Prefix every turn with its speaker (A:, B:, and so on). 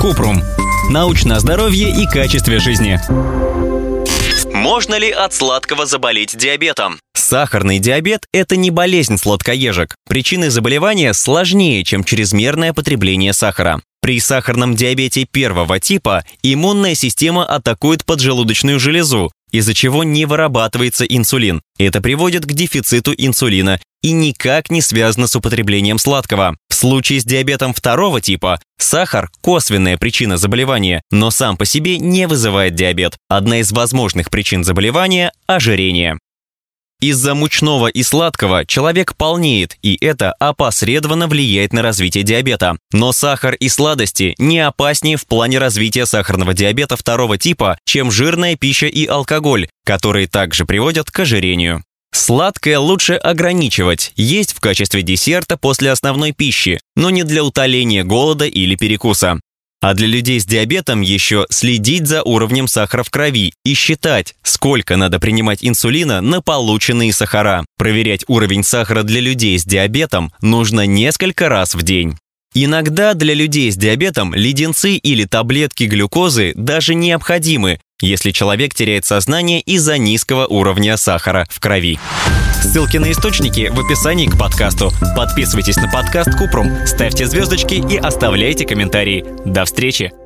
A: Купрум. Научное здоровье и качестве жизни. Можно ли от сладкого заболеть диабетом? Сахарный диабет – это не болезнь сладкоежек. Причины заболевания сложнее, чем чрезмерное потребление сахара. При сахарном диабете первого типа иммунная система атакует поджелудочную железу, из-за чего не вырабатывается инсулин. Это приводит к дефициту инсулина и никак не связано с употреблением сладкого. Случае с диабетом второго типа сахар – косвенная причина заболевания, но сам по себе не вызывает диабет. Одна из возможных причин заболевания – ожирение. Из-за мучного и сладкого человек полнеет, и это опосредованно влияет на развитие диабета. Но сахар и сладости не опаснее в плане развития сахарного диабета второго типа, чем жирная пища и алкоголь, которые также приводят к ожирению. Сладкое лучше ограничивать, есть в качестве десерта после основной пищи, но не для утоления голода или перекуса. А для людей с диабетом еще следить за уровнем сахара в крови и считать, сколько надо принимать инсулина на полученные сахара. Проверять уровень сахара для людей с диабетом нужно несколько раз в день. Иногда для людей с диабетом леденцы или таблетки глюкозы даже необходимы, если человек теряет сознание из-за низкого уровня сахара в крови. Ссылки на источники в описании к подкасту. Подписывайтесь на подкаст Купрум, ставьте звездочки и оставляйте комментарии. До встречи!